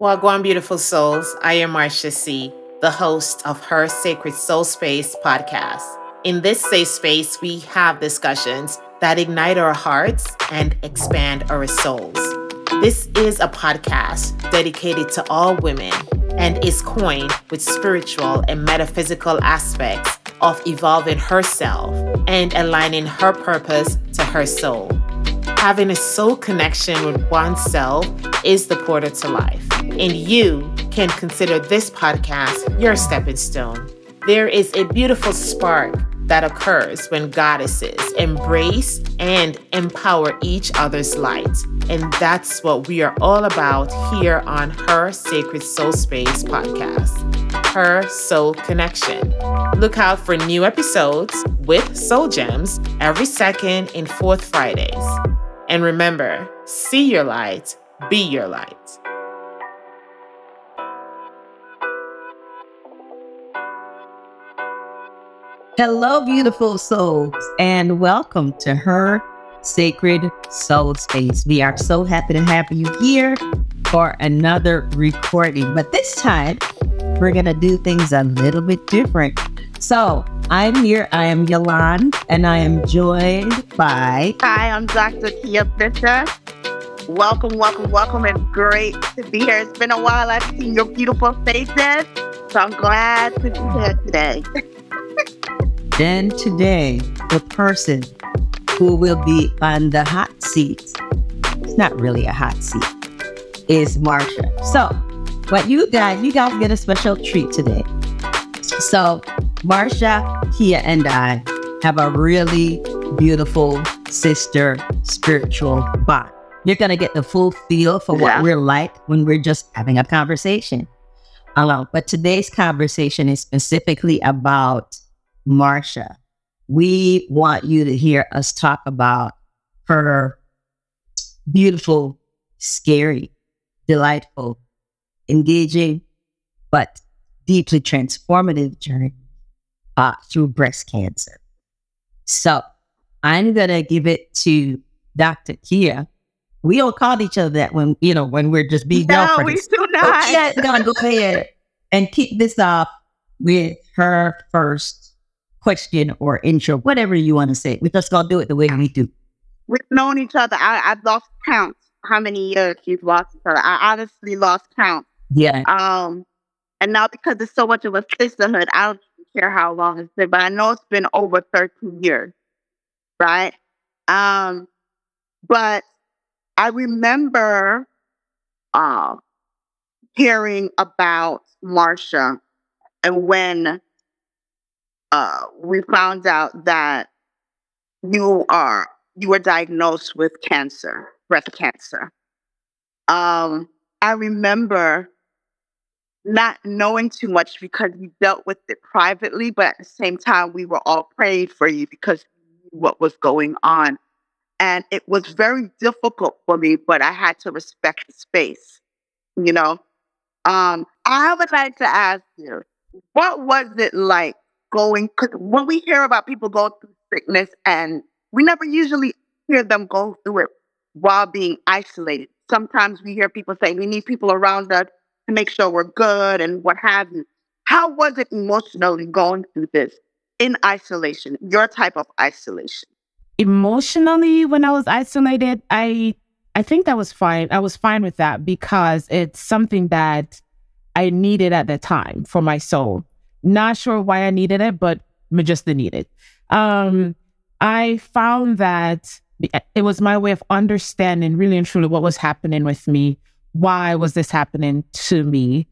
Wagwan beautiful souls. I am Marsha C., the host of Her Sacred Soul Space podcast. In this safe space, we have discussions that ignite our hearts and expand our souls. This is a podcast dedicated to all women and is coined with spiritual and metaphysical aspects of evolving herself and aligning her purpose to her soul. Having a soul connection with oneself is the portal to life, and you can consider this podcast your stepping stone. There is a beautiful spark that occurs when goddesses embrace and empower each other's light. And that's what we are all about here on Her Sacred Soul Space podcast, Her Soul Connection. Look out for new episodes with Soul Gems every second and fourth Fridays. And remember, see your light, be your light. Hello, beautiful souls, and welcome to her sacred soul space. We are so happy to have you here for another recording, but this time we're going to do things a little bit different. So I'm here, I am Yolande, and I am joined by. Hi, I'm Dr. Kia Fisher. Welcome, welcome, welcome, and great to be here. It's been a while. I've seen your beautiful faces, so I'm glad to be here today. Then today, the person who will be on the hot seat, it's not really a hot seat, is Marsha. So, what you guys, you guys get a special treat today. So, Marsha, Kia, and I have a really beautiful sister spiritual bond. You're going to get the full feel for what Yeah. we're like when we're just having a conversation. Alone. But today's conversation is specifically about Marsha. We want you to hear us talk about her beautiful, scary, delightful, engaging, but deeply transformative journey uh, through breast cancer. So I'm gonna give it to Dr. Kia. We don't call each other that when you know when we're just being no, we do not. Okay, gonna go ahead and kick this off with her first question or intro, whatever you want to say. We're just gonna do it the way we do. We've known each other. I, I've lost count how many years you've lost her. I honestly lost count. Yeah. Um, and now because it's so much of a sisterhood, I don't care how long it's been, but I know it's been over 13 years, right? Um, but I remember uh, hearing about Marsha and when uh, we found out that you are you were diagnosed with cancer, breast cancer. Um, I remember not knowing too much because we dealt with it privately, but at the same time, we were all praying for you because what was going on. And it was very difficult for me, but I had to respect the space, you know. Um, I would like to ask you, what was it like going? Because when we hear about people going through sickness, and we never usually hear them go through it while being isolated. Sometimes we hear people say we need people around us to make sure we're good and what have you. How was it emotionally going through this in isolation, your type of isolation? emotionally when I was isolated, I I think that was fine. I was fine with that because it's something that I needed at the time for my soul. Not sure why I needed it, but just need it. Um, I found that it was my way of understanding really and truly what was happening with me. Why was this happening to me?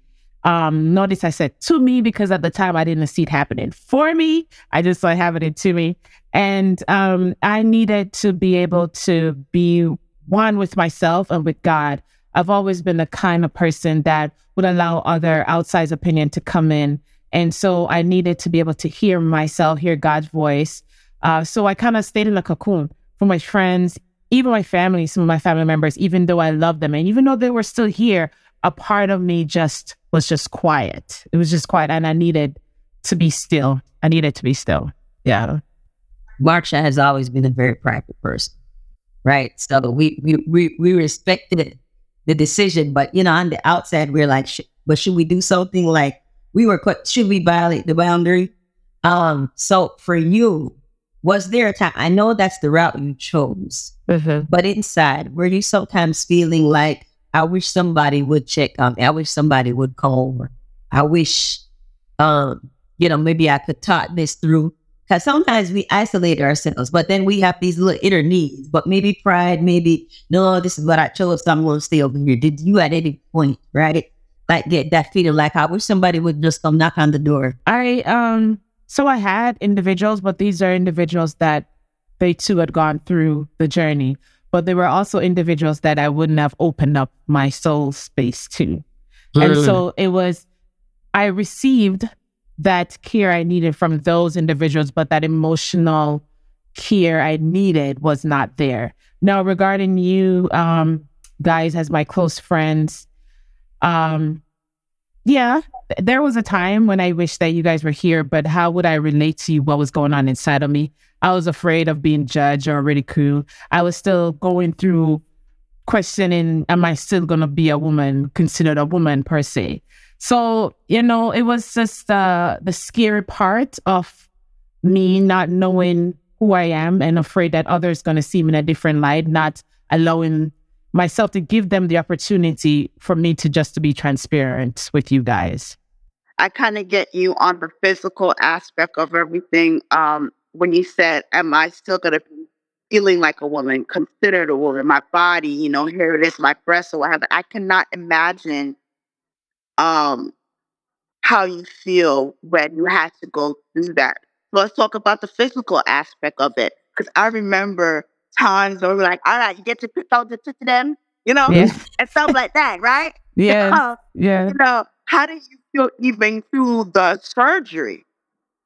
Um, notice I said to me because at the time I didn't see it happening for me. I just saw it happening to me. And um, I needed to be able to be one with myself and with God. I've always been the kind of person that would allow other outside opinion to come in. And so I needed to be able to hear myself, hear God's voice. Uh, so I kind of stayed in a cocoon from my friends, even my family, some of my family members, even though I loved them. And even though they were still here, a part of me just was just quiet. It was just quiet. And I needed to be still. I needed to be still. Yeah. Marsha has always been a very private person, right? So we we we, we respected the decision. But you know, on the outside, we're like, sh- but should we do something like we were? Should we violate the boundary? Um. So for you, was there a time? I know that's the route you chose, Mm-hmm. but inside, were you sometimes feeling like, I wish somebody would check on me. I wish somebody would call over. I wish, um, you know, maybe I could talk this through. Because sometimes we isolate ourselves, but then we have these little inner needs. But maybe pride, maybe no, this is what I chose, so I'm going to stay over here. Did you at any point, right? Like get that feeling like I wish somebody would just come knock on the door. I um so I had individuals, but these are individuals that they too had gone through the journey. But there were also individuals that I wouldn't have opened up my soul space to. And so it was I received that care I needed from those individuals, but that emotional care I needed was not there. Now, regarding you um guys as my close friends, um yeah, there was a time when I wished that you guys were here, but how would I relate to you what was going on inside of me? I was afraid of being judged or ridiculed. I was still going through questioning, am I still going to be a woman, considered a woman per se? So, you know, it was just uh, the scary part of me not knowing who I am and afraid that others going to see me in a different light, not allowing myself to give them the opportunity for me to just to be transparent with you guys. I kind of get you on the physical aspect of everything. Um, when you said, "Am I still gonna be feeling like a woman, considered a woman? My body, you know, here it is, my breasts or whatever." I cannot imagine, um, how you feel when you had to go through that. Let's talk about the physical aspect of it, because I remember times where we were like, "All right, you get to the to them," you know, Yeah. and stuff like that, right? Yeah. Uh, Yeah. you know, how did you feel even through the surgery?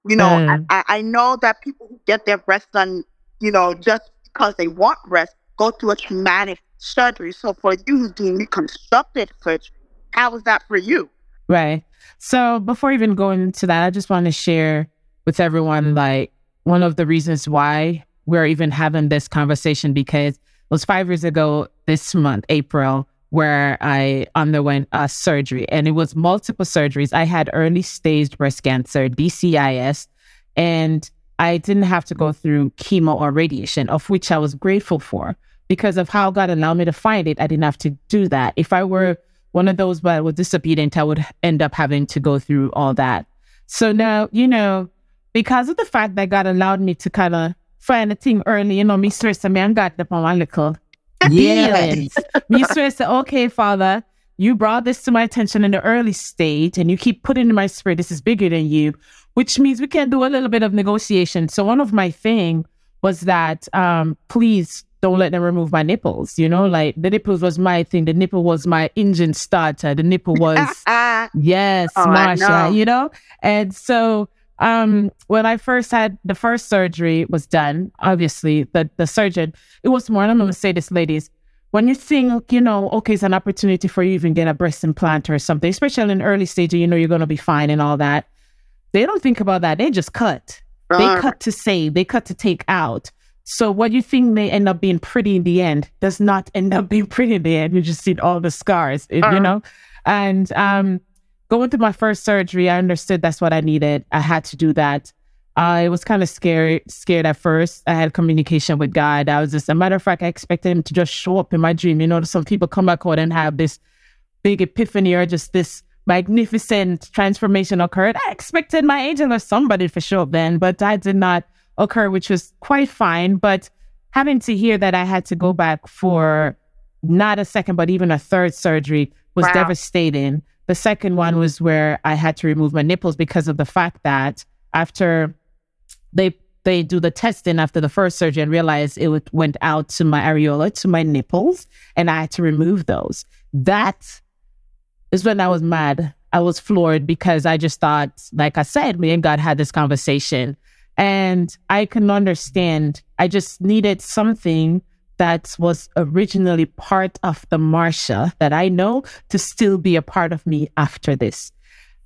You know, Mm. I, I I know that people who get their breasts done, you know, just because they want breasts, go through a traumatic surgery. So for you who's doing reconstructive surgery, how was that for you? Right. So before even going into that, I just want to share with everyone like one of the reasons why we're even having this conversation because it was five years ago this month, April, where I underwent a surgery and it was multiple surgeries. I had early stage breast cancer, DCIS, and I didn't have to go through chemo or radiation, of which I was grateful for because of how God allowed me to find it. I didn't have to do that. If I were one of those that was disobedient, I would end up having to go through all that. So now, you know, because of the fact that God allowed me to kind of find a thing early, you know, me stress me and God upon one little Yeah. feelings. me stress okay, Father, you brought this to my attention in the early stage and you keep putting in my spirit, this is bigger than you, which means we can do a little bit of negotiation. So one of my thing was that um, please don't let them remove my nipples. You know, like the nipples was my thing. The nipple was my engine starter. The nipple was Yes, Oh, Marsha, you know? And so um when I first had the first surgery was done, obviously the the surgeon, it was more, and I'm gonna say this, ladies, when you think, you know, okay, it's an opportunity for you even get a breast implant or something, especially in early stage, you know you're gonna be fine and all that. They don't think about that. They just cut. They uh, cut to save, they cut to take out. So what you think may end up being pretty in the end does not end up being pretty in the end. You just see all the scars, it- you Uh-huh. know? And um going through my first surgery, I understood that's what I needed. I had to do that. Uh, I was kind of scared, scared at first. I had communication with God. I was just, a matter of fact, I expected him to just show up in my dream. You know, some people come back home and have this big epiphany or just this magnificent transformation occurred. I expected my angel or somebody to show up then, but that did not occur, which was quite fine. But having to hear that I had to go back for not a second, but even a third surgery was Wow. devastating. The second one was where I had to remove my nipples because of the fact that after they they do the testing after the first surgery and realized it went out to my areola, to my nipples, and I had to remove those. That is when I was mad. I was floored because I just thought, like I said, me and God had this conversation. And I can understand. I just needed something that was originally part of the Marsha that I know to still be a part of me after this.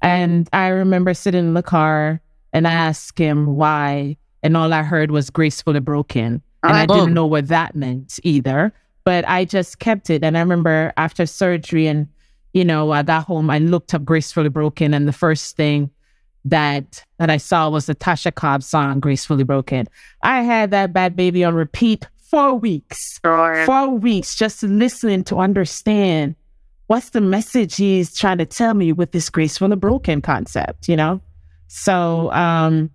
And I remember sitting in the car and I asked him why. And all I heard was gracefully broken. And I didn't oh. know what that meant either. but I just kept it. And I remember after surgery and, you know, I got home, I looked up Gracefully Broken. And the first thing that that I saw was the Tasha Cobb song, Gracefully Broken. I had that bad baby on repeat for weeks. Sure. Four weeks just listening to understand what's the message he's trying to tell me with this gracefully broken concept, you know? So um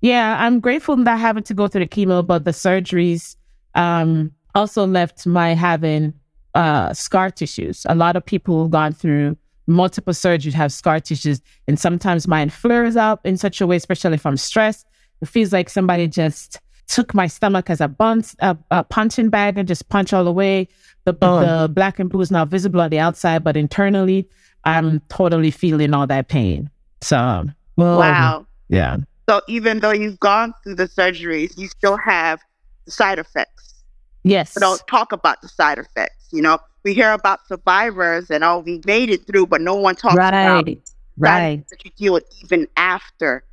yeah, I'm grateful that having to go through the chemo, but the surgeries um also left my having uh scar tissues. A lot of people who've gone through multiple surgeries have scar tissues, and sometimes mine flares up in such a way, especially if I'm stressed. It feels like somebody just took my stomach as a, bunch, a, a punching bag and just punch all the way. The, Oh. the black and blue is not visible on the outside, but internally, I'm totally feeling all that pain. So, well, Wow. yeah. So even though you've gone through the surgeries, you still have the side effects. Yes. But don't talk about the side effects. You know, we hear about survivors and oh, we made it through, but no one talks about Right. side Right. that you deal with even after,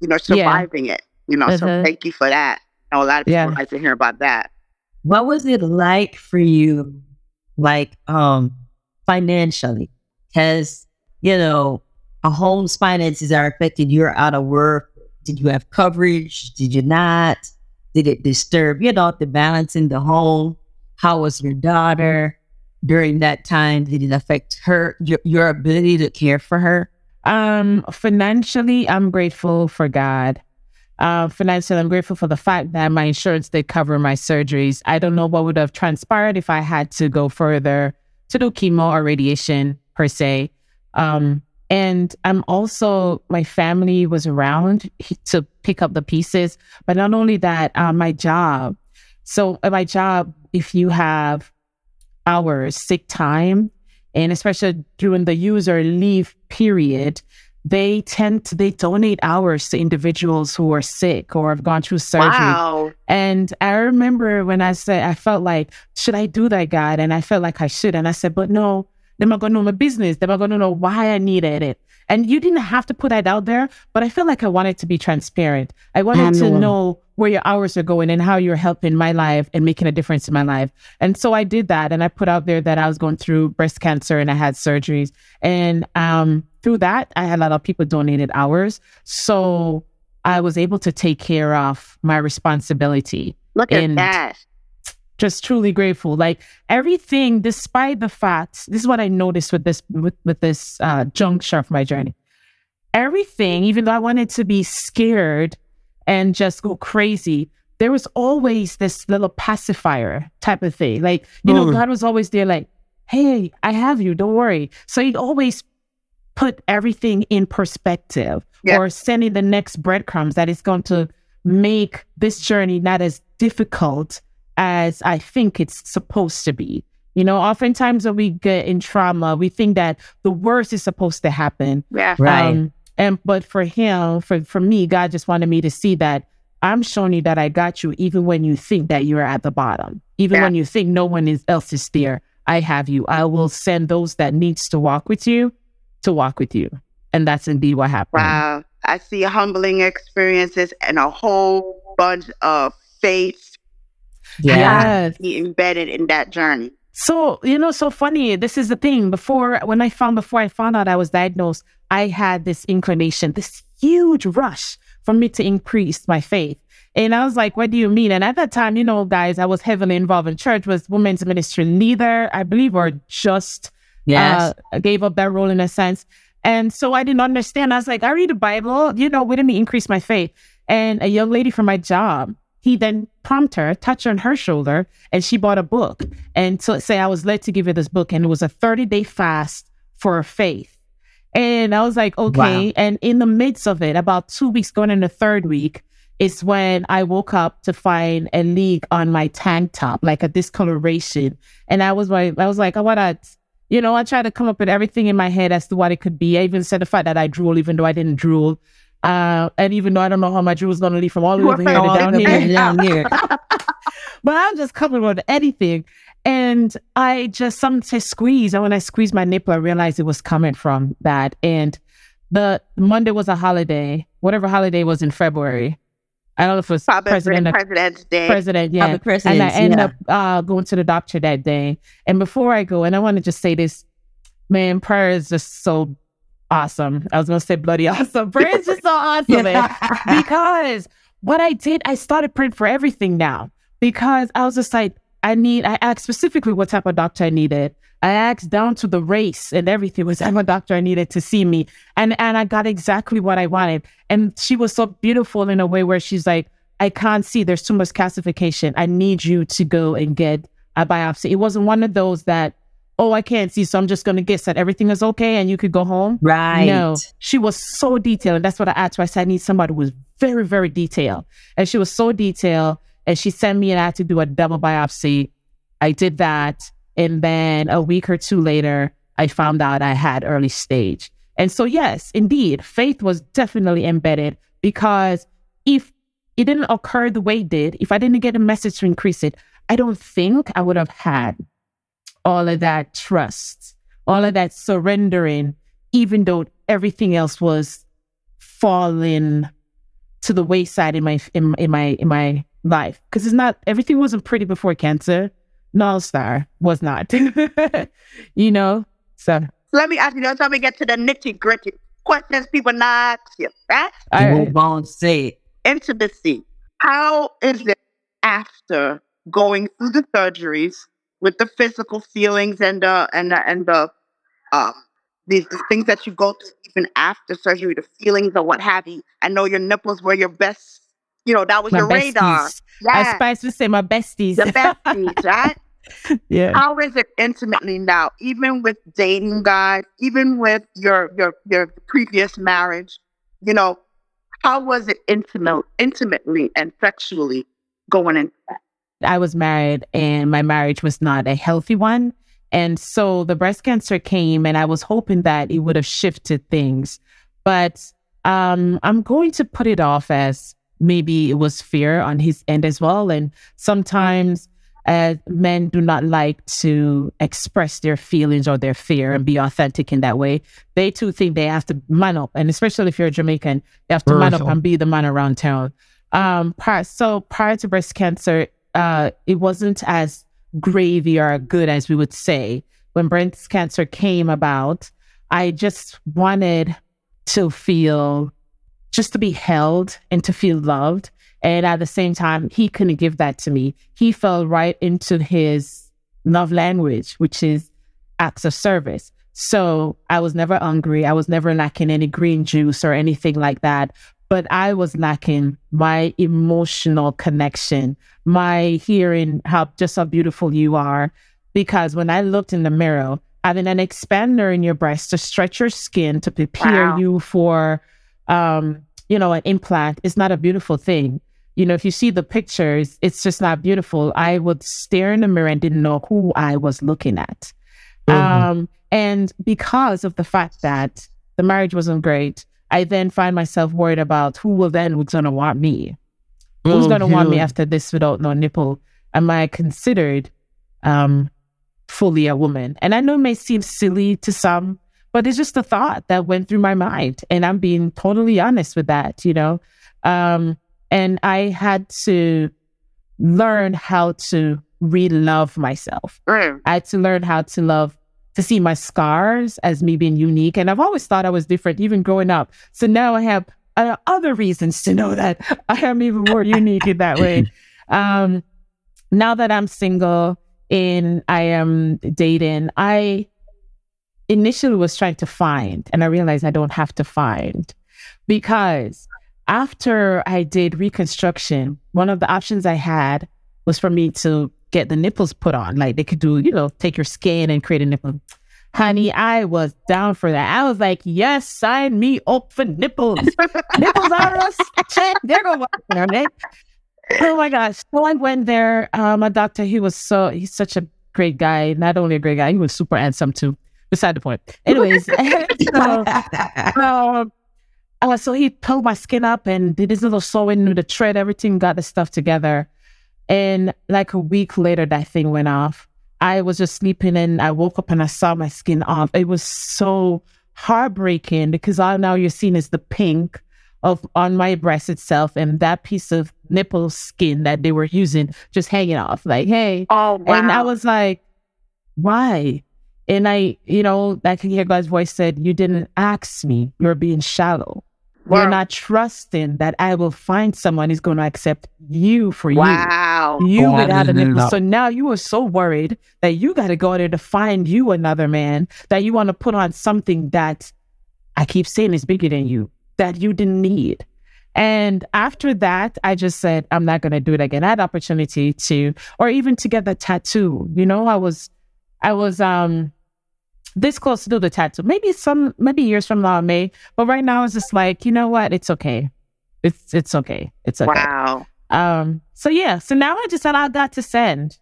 you know, surviving it. You know, so Mhm. thank you for that. I know a lot of people Yeah. like to hear about that. What was it like for you, like um financially? Because you know, a home's finances are affected. You're out of work. Did you have coverage? Did you not? Did it disturb, you know, the balance in the home? How was your daughter during that time? Did it affect her, your, your ability to care for her? Um, financially, I'm grateful for God. Uh, financially, I'm grateful for the fact that my insurance did cover my surgeries. I don't know what would have transpired if I had to go further to do chemo or radiation per se. Um, and I'm also my family was around to pick up the pieces, but not only that, uh, my job. So at my job, if you have hours sick time, and especially during the user leave period, they tend to they donate hours to individuals who are sick or have gone through surgery. Wow. And I remember when I said I felt like, should I do that, God? And I felt like I should. And I said, but no, they're not gonna know my business. They're not gonna know why I needed it. And you didn't have to put that out there, but I felt like I wanted to be transparent. I wanted to know. know where your hours are going and how you're helping my life and making a difference in my life. And so I did that. And I put out there that I was going through breast cancer and I had surgeries. And um, through that, I had a lot of people donated hours. So I was able to take care of my responsibility. Look at that. Just truly grateful. Like everything, despite the fact, this is what I noticed with this with, with this uh, juncture of my journey. Everything, even though I wanted to be scared and just go crazy, there was always this little pacifier type of thing. Like, you know, Mm. God was always there, like, hey, I have you, don't worry. So he'd always put everything in perspective Yeah. or sending the next breadcrumbs that is going to make this journey not as difficult as I think it's supposed to be. You know, oftentimes when we get in trauma, we think that the worst is supposed to happen. Yeah. Right. Um, and but for him, for for me, God just wanted me to see that I'm showing you that I got you, even when you think that you're at the bottom, even Yeah. when you think no one is, else is there. I have you. I will send those that needs to walk with you to walk with you, and that's indeed what happened. Wow. I see humbling experiences and a whole bunch of faith Yeah. Yes. embedded in that journey. So, you know, so funny. This is the thing. Before, when I found, before I found out I was diagnosed, I had this inclination, this huge rush for me to increase my faith. And I was like, what do you mean? And at that time, you know, guys, I was heavily involved in church, was women's ministry leader, I believe, or just Yes. uh, gave up that role in a sense. And so I didn't understand. I was like, I read the Bible, you know, wouldn't increase my faith? And a young lady from my job, he then prompted her, touched her on her shoulder, and she bought a book. And so say I was led to give her this book, and it was a 30 day fast for faith. And I was like, okay. Wow. And in the midst of it, about two weeks going in the third week, is when I woke up to find a leak on my tank top, like a discoloration. And I was like, I was like, I want to, you know, I tried to come up with everything in my head as to what it could be. I even said the fact that I drool, even though I didn't drool. Uh, and even though I don't know how my drool is going to leave from all the way over here to down the here down here. but I'm just coming with anything. And I just some say squeeze. And when I squeezed my nipple, I realized it was coming from that. And the Monday was a holiday, whatever holiday was in February. I don't know if it was Probably president or President's Day. president, yeah. Other presidents, and I end yeah. up uh, going to the doctor that day. And before I go, and I want to just say this, man, prayer is just so awesome. I was gonna say bloody awesome. Prayer is just so awesome, man. Because what I did, I started praying for everything now. Because I was just like, I need, I asked specifically what type of doctor I needed. I asked down to the race and everything was I'm a doctor I needed to see me. And and I got exactly what I wanted. And she was so beautiful in a way where she's like, I can't see, there's too much calcification. I need you to go and get a biopsy. It wasn't one of those that, oh, I can't see, so I'm just gonna guess that everything is okay and you could go home. Right. No, she was so detailed. And that's what I asked her. I said, I need somebody who was very, very detailed. And she was so detailed. And she sent me and I had to do a double biopsy. I did that. And then a week or two later, I found out I had early stage. And so, yes, indeed, faith was definitely embedded because if it didn't occur the way it did, if I didn't get a message to increase it, I don't think I would have had all of that trust, all of that surrendering, even though everything else was falling to the wayside in my in, in my in my life. Because it's not everything wasn't pretty before cancer. No star was not. you know? So So let me ask you, let me get to the nitty gritty questions people not ask you, right? all right. Move on, say it. Intimacy. How is it after going through the surgeries with the physical feelings and the and the and the um these the things that you go through even after surgery, the feelings or what have you. I know your nipples were your best, you know, that was my your radar. besties. I Yeah. spice to say my besties. The besties, right? yeah. How is it intimately now? Even with dating guys, even with your your your previous marriage, you know, how was it intimate, intimately and sexually going into that? I was married and my marriage was not a healthy one. And so the breast cancer came and I was hoping that it would have shifted things. But um, I'm going to put it off as maybe it was fear on his end as well. And sometimes uh, men do not like to express their feelings or their fear and be authentic in that way. They too think they have to man up. And especially if you're a Jamaican, they have to man up and be the man around town. Um, prior, so prior to breast cancer, uh, it wasn't as gravy or good as we would say. When breast cancer came about, I just wanted to feel, just to be held and to feel loved. And at the same time, he couldn't give that to me. He fell right into his love language, which is acts of service. So I was never hungry. I was never lacking any green juice or anything like that. But I was lacking my emotional connection, my hearing how just how beautiful you are. Because when I looked in the mirror, having an expander in your breast to stretch your skin to prepare Wow. you for, um, you know, an implant is not a beautiful thing. You know, if you see the pictures, it's just not beautiful. I would stare in the mirror and didn't know who I was looking at. Mhm. Um, and because of the fact that the marriage wasn't great, I then find myself worried about who will then who's gonna want me. Who's Oh, gonna want me after this without no nipple? Am I considered um fully a woman? And I know it may seem silly to some, but it's just a thought that went through my mind. And I'm being totally honest with that, you know. Um, and I had to learn how to re-love myself. Mm. I had to learn how to love, to see my scars as me being unique. And I've always thought I was different, even growing up. So now I have uh, other reasons to know that I am even more unique in that way. Um, now that I'm single and I am dating, I initially was trying to find, and I realized I don't have to find because after I did reconstruction, one of the options I had was for me to get the nipples put on. Like they could do, you know, take your skin and create a nipple. Honey, I was down for that. I was like, yes, sign me up for nipples. nipples are us. Check. There go. Okay. Oh my gosh. So I went there. Um, a doctor, he was so, he's such a great guy. Not only a great guy, he was super handsome too. Beside the point. Anyways, so, um, uh, so he pulled my skin up and did his little sewing with the thread, everything, got the stuff together. And like a week later, that thing went off. I was just sleeping and I woke up and I saw my skin off. It was so heartbreaking because all now you're seeing is the pink of on my breast itself and that piece of nipple skin that they were using just hanging off. Like, hey. Oh wow. And I was like, why? And I, you know, I can hear God's voice said, You didn't ask me. You're being shallow. Wow. You're not trusting that I will find someone who's going to accept you for you. wow. you. You Oh, I without a nipple. So now you were so worried that you got to go there to find you another man, that you want to put on something that I keep saying is bigger than you, that you didn't need. And after that, I just said, I'm not going to do it again. I had opportunity to, or even to get the tattoo. You know, I was, I was, um, this close to do the tattoo. Maybe some, maybe years from now I may, but right now it's just like, you know what? It's okay. It's, it's okay. It's okay. Wow. Um, so yeah, so now I just said I got to send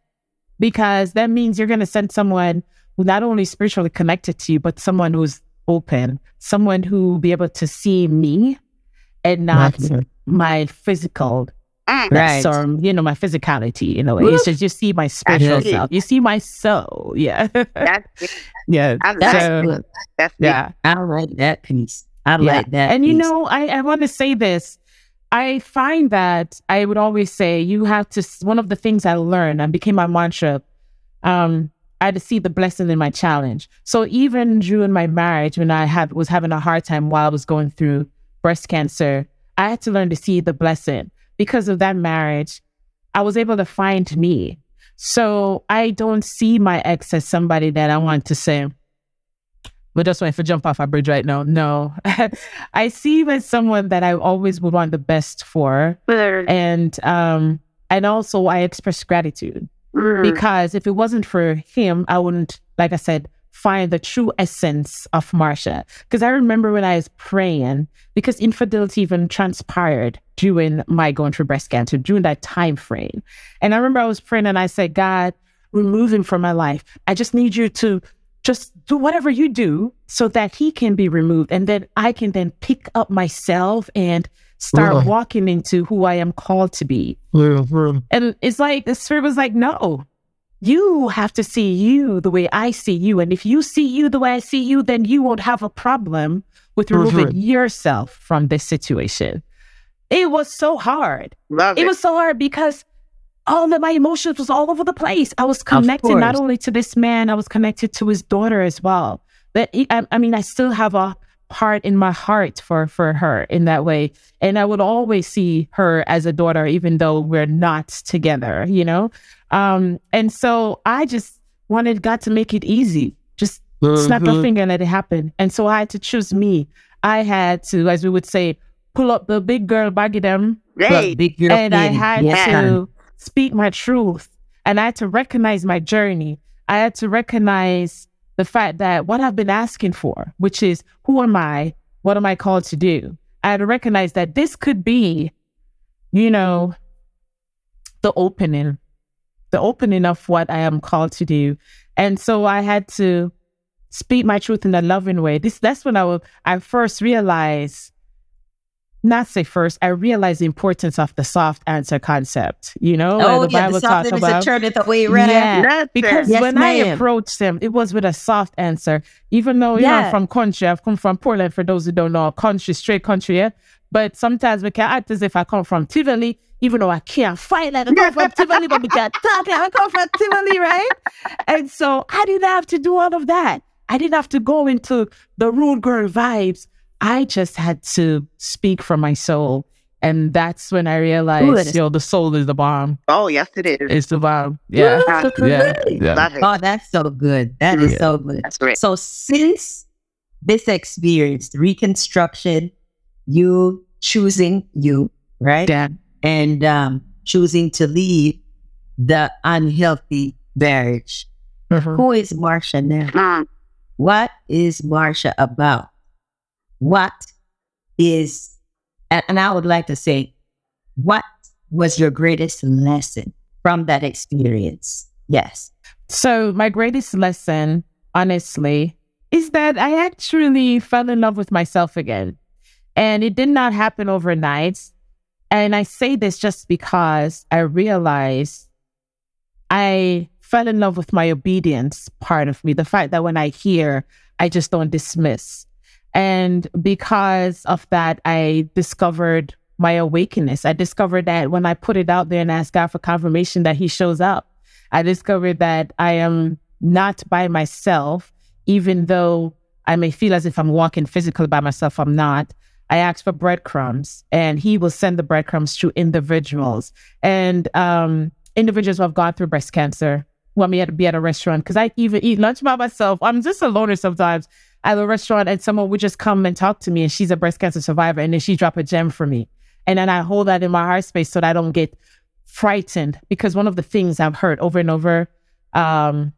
because that means you're going to send someone who not only spiritually connected to you, but someone who's open, someone who will be able to see me and not my physical, Mm. Right. so you know, my physicality in a way. It's just you see my spiritual self, you see my soul. Yeah, That's yeah, I like That's So- good. That's it. yeah. I like that piece. I Yeah. like that. And you know, I, I want to say this. I find that I would always say you have to. One of the things I learned and became my mantra. Um, I had to see the blessing in my challenge. So even during my marriage, when I had was having a hard time while I was going through breast cancer, I had to learn to see the blessing because of that marriage. I was able to find me. So I don't see my ex as somebody that I want to say, but just want to jump off a bridge right now. No, I see him as someone that I always would want the best for, But, and um, and also I express gratitude mm, because if it wasn't for him, I wouldn't, like I said, find the true essence of Marsha. Because I remember when I was praying, because infidelity even transpired during my going through breast cancer, during that time frame. And I remember I was praying and I said, God, remove him from my life. I just need you to just do whatever you do so that he can be removed. And then I can then pick up myself and start walking into who I am called to be. And it's like the spirit was like, no, you have to see you the way I see you. And if you see you the way I see you, then you won't have a problem with removing yourself from this situation. It was so hard. love it. It was so hard because all of my emotions was all over the place. I was connected not only to this man, I was connected to his daughter as well. But it- I, I mean, I still have a part in my heart for for her in that way, and I would always see her as a daughter, even though we're not together. You know, um, and so I just wanted God to make it easy. Just snap your finger and let it happen. And so I had to choose me. I had to, as we would say, pull up the big girl baggy them hey, big girl and I had Yes, to speak my truth and I had to recognize my journey. I had to recognize the fact that what I've been asking for, which is who am I? What am I called to do? I had to recognize that this could be, you know, the opening, the opening of what I am called to do. And so I had to speak my truth in a loving way. This that's when I will I first realized not say first, I realized the importance of the soft answer concept. You know, Oh, like the yeah, Bible the talks something is about. a turn it away, right? Yeah, that's because. Yes, when I approached him, it was with a soft answer. Even though you know Yeah. I'm from country, I've come from Portland. For those who don't know, country, straight country. Yeah, but sometimes we can act as if I come from Tivoli, even though I can't fight like I come from Tivoli, but we can talk like I come from Tivoli, right? And so I didn't have to do all of that. I didn't have to go into the rude girl vibes. I just had to speak from my soul. And that's when I realized, Good. yo, the soul is the bomb. Oh, yes, it is. It's the bomb. Yeah. Yeah. Yeah. Love. Oh, that's so good. That is Yeah. so good. That's great. So since this experience, reconstruction, you choosing you, right? Yeah. And um, choosing to leave the unhealthy marriage. Mhm. Who is Marsha now? Mm, What is Marsha about? What is, and, and I would like to say, what was your greatest lesson from that experience? Yes. So, my greatest lesson, honestly, is that I actually fell in love with myself again. And it did not happen overnight. And I say this just because I realized I fell in love with my obedience part of me. The fact that when I hear, I just don't dismiss. And because of that, I discovered my awakeness. I discovered that when I put it out there and ask God for confirmation that He shows up, I discovered that I am not by myself, even though I may feel as if I'm walking physically by myself, I'm not. I ask for breadcrumbs and he will send the breadcrumbs to individuals and um, individuals who have gone through breast cancer want me to be at a restaurant because I even eat lunch by myself. I'm just a loner sometimes at a restaurant and someone would just come and talk to me and she's a breast cancer survivor and then she drop a gem for me. And then I hold that in my heart space so that I don't get frightened because one of the things I've heard over and over, um,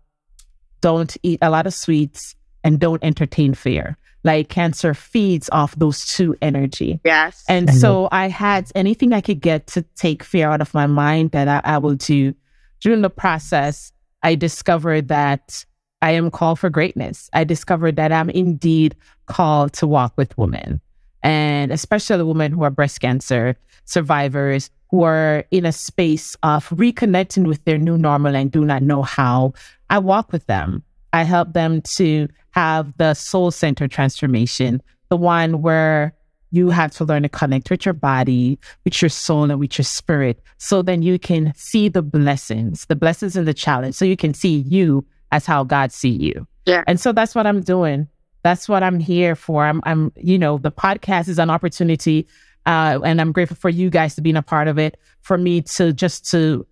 don't eat a lot of sweets and don't entertain fear like cancer feeds off those two energy. Yes. And mm-hmm. so I had anything I could get to take fear out of my mind that I, I will do. During the process, I discovered that I am called for greatness. I discovered that I'm indeed called to walk with women, and especially the women who are breast cancer survivors who are in a space of reconnecting with their new normal and do not know how. I walk with them. I help them to have the soul center transformation, the one where you have to learn to connect with your body, with your soul, and with your spirit. So then you can see the blessings, the blessings and the challenge. So you can see you as how God see you. Yeah. And so that's what I'm doing. That's what I'm here for. I'm, I'm, you know, the podcast is an opportunity, uh, and I'm grateful for you guys to being a part of it. For me to just to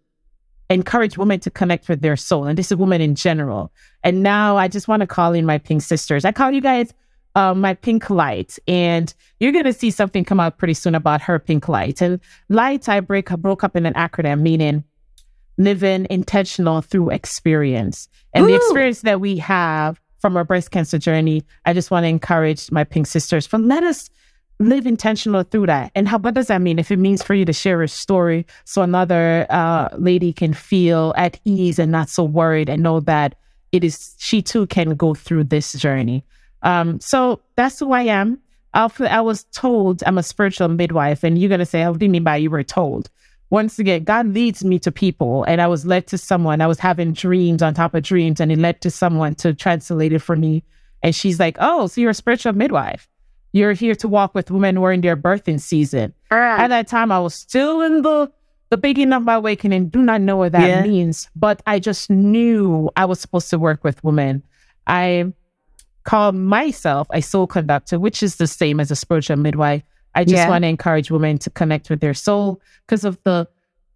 encourage women to connect with their soul. And this is women in general. And now I just want to call in my pink sisters. I call you guys uh, my pink light. And you're going to see something come out pretty soon about her pink light. And light, I break, broke up in an acronym meaning living intentional through experience. And Ooh. the experience that we have from our breast cancer journey, I just want to encourage my pink sisters from let us live intentional through that. And how what does that mean? If it means for you to share a story so another uh, lady can feel at ease and not so worried and know that it is she too can go through this journey. Um, so that's who I am. I was told I'm a spiritual midwife, and you're gonna say, "How do you mean by you were told?" Once again, God leads me to people, and I was led to someone. I was having dreams on top of dreams, and it led to someone to translate it for me. And she's like, "Oh, so you're a spiritual midwife?" You're here to walk with women who are in their birthing season. Right. At that time, I was still in the the beginning of my awakening. Do not know what that yeah. means, but I just knew I was supposed to work with women. I call myself a soul conductor, which is the same as a spiritual midwife. I just yeah. want to encourage women to connect with their soul because of the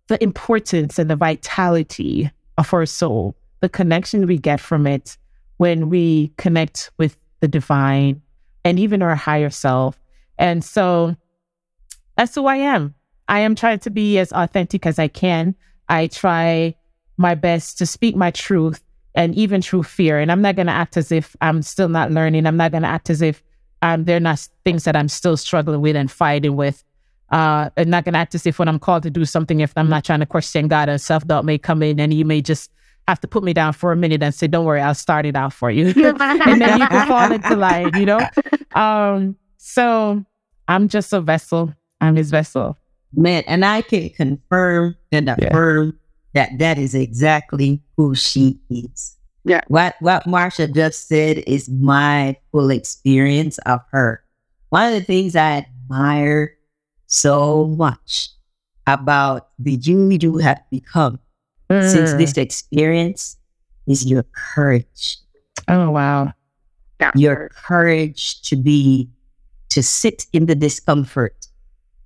the importance and the vitality of our soul, the connection we get from it when we connect with the divine and even our higher self. And so that's who I am. I am trying to be as authentic as I can. I try my best to speak my truth and even through fear. And I'm not going to act as if I'm still not learning. I'm not going to act as if um, they're not things that I'm still struggling with and fighting with. Uh, I'm not going to act as if when I'm called to do something, if I'm not trying to question God and self doubt may come in and you may just have to put me down for a minute and say, "Don't worry, I'll start it out for you," and then you can fall into line, you know. Um, so I'm just a vessel. I'm His vessel, man, and I can confirm and affirm yeah. that that is exactly who she is. Yeah. What what Marsha just said is my full experience of her. One of the things I admire so much about the you you have become mm. since this experience is your courage. Oh, wow. Your courage to be, to sit in the discomfort,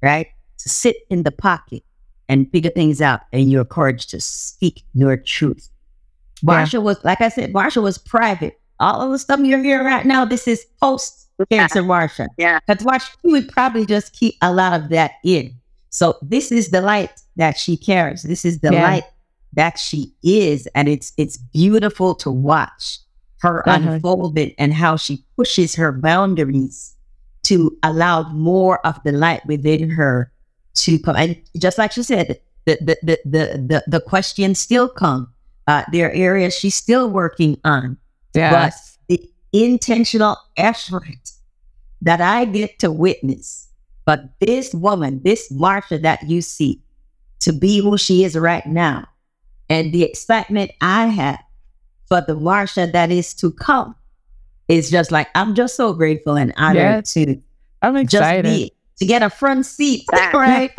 right? To sit in the pocket and figure things out, and your courage to speak your truth. Marsha yeah. was, like I said, Marsha was private. All of the stuff you're hearing right now, this is post cancer yeah. Marsha. Yeah. Because Marsha would probably just keep a lot of that in. So this is the light that she carries. This is the yeah. light that she is. And it's it's beautiful to watch her uh-huh. unfoldment and how she pushes her boundaries to allow more of the light within her to come. And just like she said, the the the the the, the questions still come. Uh, there are areas she's still working on. Yes. But the intentional effort that I get to witness, but this woman, this Marsha that you see, to be who she is right now, and the excitement I have for the Marsha that is to come is just like I'm just so grateful and honored Yes. to I'm just excited. be to get a front seat, right?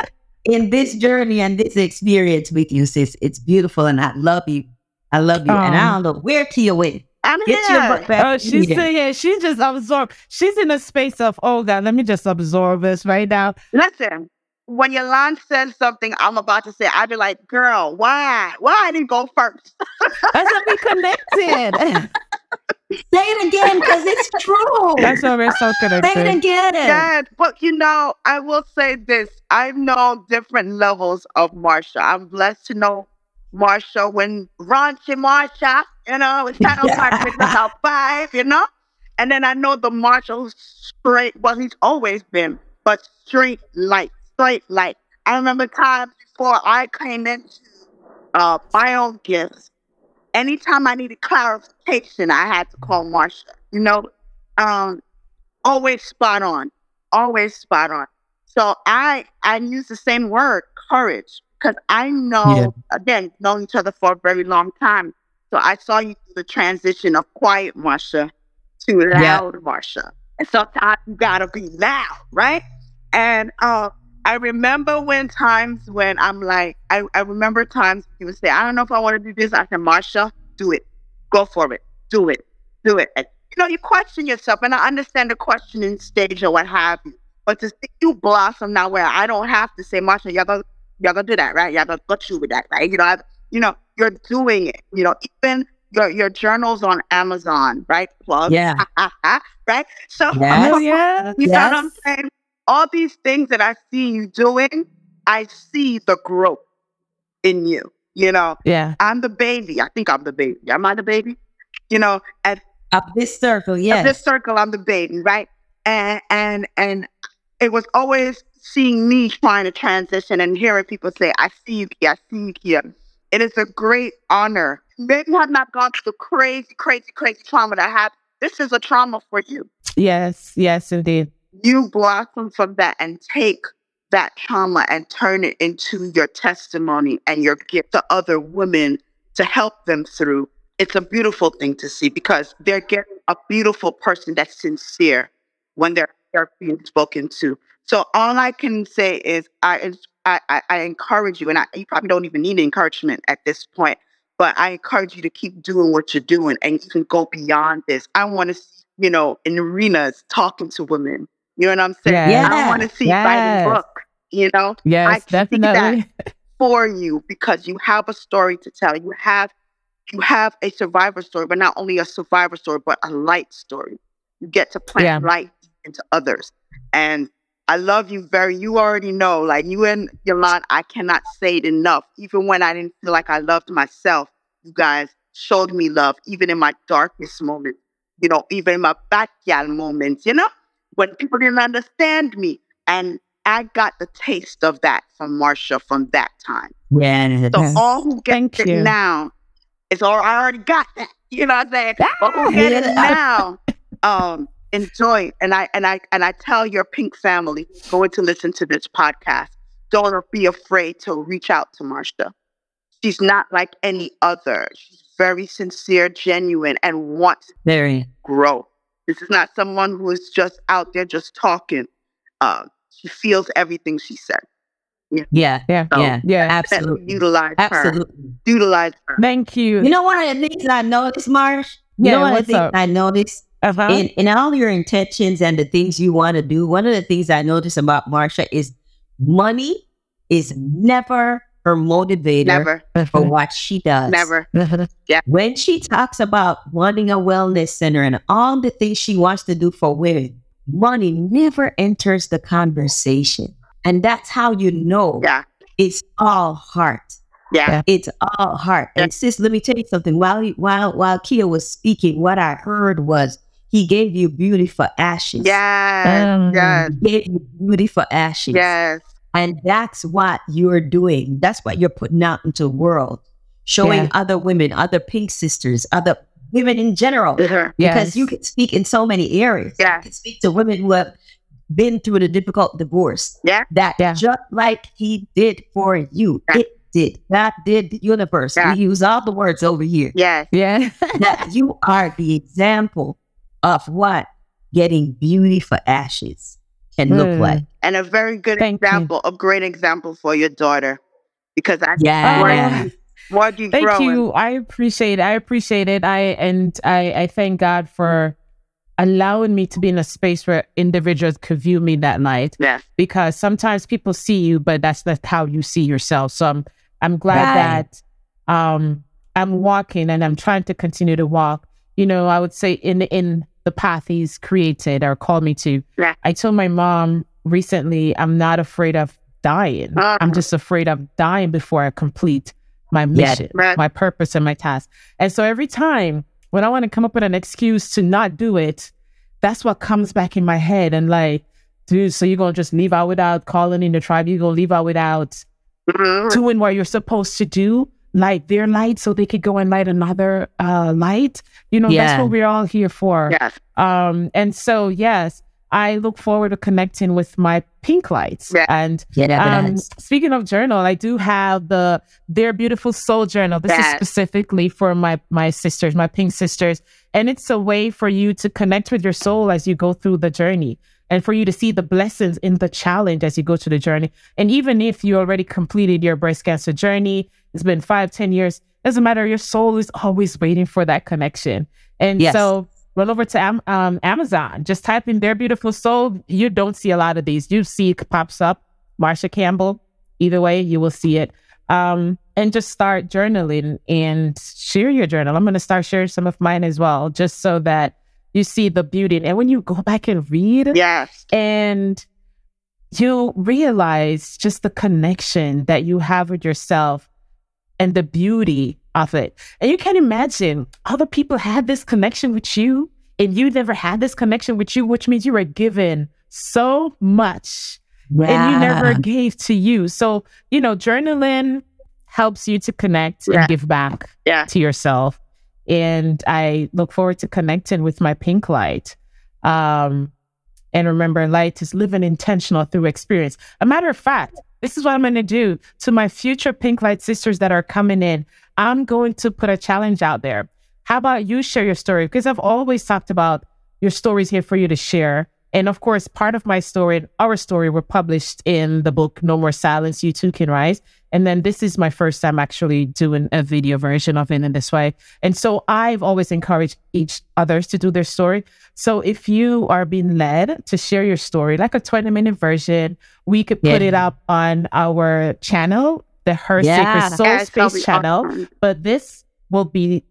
In this journey and this experience with you, sis. It's beautiful and I love you. I love you. and I Um, don't know where Kia went. I'm Get your here. butt back. Oh, she's here. still here. She just absorbed. She's in a space of, oh God, let me just absorb this right now. Listen, when Yolande says something I'm about to say, I'd be like, girl, why? Why I didn't go first? That's how we connected. Say it again because it's true. That's why we're so Say it again. Yes, but you know, I will say this. I know different levels of Marsha. I'm blessed to know Marsha when raunchy Marsha, you know, it's kind of Yeah. like about five, you know? And then I know the Marsha who's straight, well, he's always been, but straight light, straight light. I remember times before I came into uh, my own gifts. Anytime I needed clarification, I had to call Marsha. You know, um, always spot on, always spot on. So I I use the same word, courage, because I know again known each other for a very long time. So I saw you through the transition of quiet Marsha to Yeah. loud Marsha, and sometimes you gotta be loud, right? And uh, I remember when times when I'm like, I, I remember times you would say, I don't know if I want to do this. I said, Marsha, do it, go for it, do it, do it. And, you know, you question yourself, and I understand the questioning stage or what have you. But to see you blossom now, where I don't have to say, Marsha, y'all gonna, y'all gonna do that, right? Y'all gonna go through with that, right? You know, I, you know, you're doing it. You know, even your your journals on Amazon, right? Plug, Yeah. right? So, Yes. Yeah. you know what I'm saying? All these things that I see you doing, I see the growth in you. You know, Yeah. I'm the baby. I think I'm the baby. Am I the baby? You know, at Up this circle, yes. this circle, I'm the baby, right? And and and it was always seeing me trying to transition and hearing people say, "I see you here. I see you here." It is a great honor. Maybe I have not gone through the crazy, crazy, crazy trauma that I have. This is a trauma for you Yes. Yes, indeed. You blossom from that and take that trauma and turn it into your testimony and your gift to other women to help them through. It's a beautiful thing to see because they're getting a beautiful person that's sincere when they're, they're being spoken to. So all I can say is I I, I, encourage you, and I, you probably don't even need encouragement at this point, but I encourage you to keep doing what you're doing and you can go beyond this. I want to you know, in arenas talking to women. You know what I'm saying? Yes. I don't want to see you writing Yes. books, you know, Yes, see that. for you because you have a story to tell. You have you have a survivor story, but not only a survivor story, but a light story. You get to plant Yeah. light into others. And I love you very you already know, like you and Yolande, I cannot say it enough. Even when I didn't feel like I loved myself, you guys showed me love, even in my darkest moments, you know, even in my backyard moments, you know, when people didn't understand me. And I got the taste of that from Marsha from that time. Yeah. So all who get it you. now is all I already got that. You know what I'm saying? But who get it now? Um, enjoy it. And I and I and I tell your pink family going to listen to this podcast, don't be afraid to reach out to Marsha. She's not like any other. She's very sincere, genuine, and wants to Very. grow. This is not someone who is just out there just talking. Um, she feels everything she said. Yeah. Yeah. So Yeah. Yeah. Absolutely. utilize her. Absolutely. Utilize her. Thank you. You know, one of the things I noticed, Marsh? You Yeah, know, one of what's the things up? I noticed uh-huh. in, in all your intentions and the things you want to do, one of the things I noticed about Marsha is money is never her motivator Never, for what she does. never. yeah. When she talks about wanting a wellness center and all the things she wants to do for women, money never enters the conversation. And that's how you know Yeah, it's all heart. yeah, Yeah. It's all heart. And sis, let me tell you something. While he- while while Kia was speaking, what I heard was he gave you beauty for ashes. yes, Um, yes, He gave you beauty for ashes. yes, And that's what you're doing. That's what you're putting out into the world. Showing Yeah. other women, other pink sisters, other women in general. Because you can speak in so many areas. Yeah. You can speak to women who have been through the difficult divorce. Yeah. That Yeah. just like he did for you. Yeah. It did. God did the universe. Yeah. We use all the words over here. yes, Yeah. that you are the example of what getting beauty for ashes can look Mm. like. And a very good Thank you. example, a great example for your daughter. Because I Yeah. Margie, Margie Thank growing. you. I appreciate it. I appreciate it. I and I, I thank God for allowing me to be in a space where individuals could view me that night. Yeah. Because sometimes people see you, but that's not how you see yourself. So I'm I'm glad Right. that um I'm walking and I'm trying to continue to walk. You know, I would say in in the path he's created or called me to. Yeah. I told my mom recently I'm not afraid of dying. Uh-huh. I'm just afraid of dying before I complete my mission, Right. my purpose, and my task. And so every time when I want to come up with an excuse to not do it, that's what comes back in my head. And like, dude, so you're gonna just leave out without calling in the tribe? You're gonna leave out without Mhm. doing what you're supposed to do, light their light so they could go and light another uh, light. You know, Yeah. that's what we're all here for. Yes. Um, and so yes, I look forward to connecting with my pink lights. Yeah. And Get um, speaking of journal, I do have the Their Beautiful Soul journal. This is specifically for my my sisters, my pink sisters, and it's a way for you to connect with your soul as you go through the journey, and for you to see the blessings in the challenge as you go through the journey. And even if you already completed your breast cancer journey, it's been five, ten years. Doesn't matter. Your soul is always waiting for that connection. And Yes. so run over to Am- um, Amazon. Just type in Their Beautiful Soul. You don't see a lot of these. You see it pops up, Marsha Campbell. Either way, you will see it. Um, and just start journaling and share your journal. I'm going to start sharing some of mine as well, just so that you see the beauty. And when you go back and read, Yes. and you realize just the connection that you have with yourself and the beauty of it. And you can imagine other people had this connection with you and you never had this connection with you, which means you were given so much and you never gave to you. So, you know, journaling helps you to connect Yeah. and give back Yeah. to yourself. And I look forward to connecting with my pink light. Um, and remember, light is living intentional through experience. A matter of fact, this is what I'm going to do to my future pink light sisters that are coming in. I'm going to put a challenge out there. How about you share your story? Because I've always talked about your stories here for you to share. And of course, part of my story, our story, were published in the book No More Silence, You Too Can Rise. And then this is my first time actually doing a video version of it in this way. And so I've always encouraged each others to do their story. So if you are being led to share your story, like a 20 minute version, we could put Yeah. it up on our channel, the Her Yeah. Sacred Soul Yes, that'll Space channel awesome. but this will be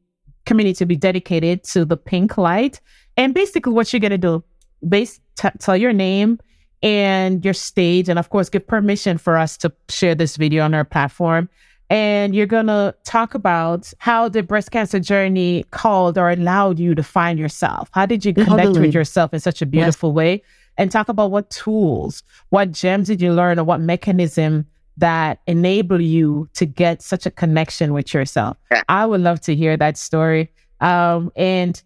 community to be dedicated to the pink light and basically what you're going to do base t- tell your name and your stage and of course give permission for us to share this video on our platform and you're going to talk about how the breast cancer journey called or allowed you to find yourself how did you connect Totally. with yourself in such a beautiful way and talk about what tools what gems did you learn or what mechanism that enable you to get such a connection with yourself. I would love to hear that story. Um, and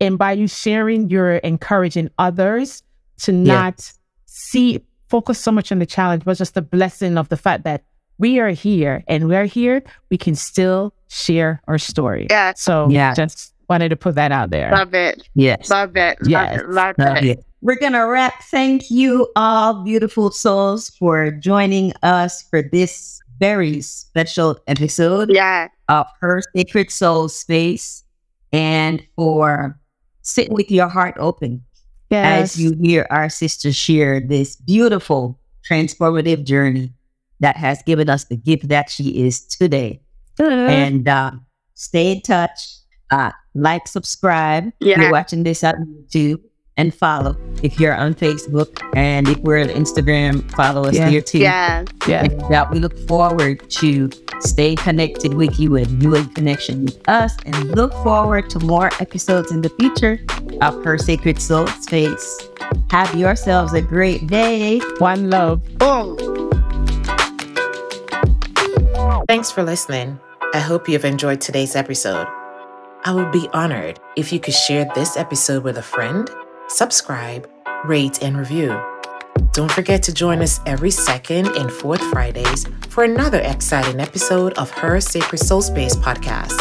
and by you sharing, you're encouraging others to not see focus so much on the challenge, but just the blessing of the fact that we are here and we're here, we can still share our story. Yeah. So Yeah. just wanted to put that out there. Love it. Yes. Love it. Yes. Love it. Love Love it. it. We're going to wrap. Thank you, all beautiful souls, for joining us for this very special episode Yeah. of Her Sacred Soul Space and for sitting with your heart open Yes. as you hear our sister share this beautiful transformative journey that has given us the gift that she is today. And uh, stay in touch. Uh, like, subscribe. If Yeah. you're watching this on YouTube and follow. If you're on Facebook and if we're on Instagram, follow us Yeah. there too. Yeah. yeah. That we look forward to stay connected with you and you in connection with us and look forward to more episodes in the future of Her Sacred Soul Space. Have yourselves a great day. One love. Boom. Thanks for listening. I hope you've enjoyed today's episode. I would be honored if you could share this episode with a friend, subscribe, rate, and review. Don't forget to join us every second and fourth Fridays for another exciting episode of Her Sacred Soul Space podcast.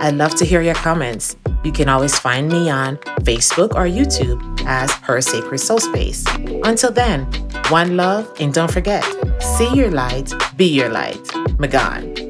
I'd love to hear your comments. You can always find me on Facebook or YouTube as Her Sacred Soul Space. Until then, one love, and don't forget see your light, be your light. Magan.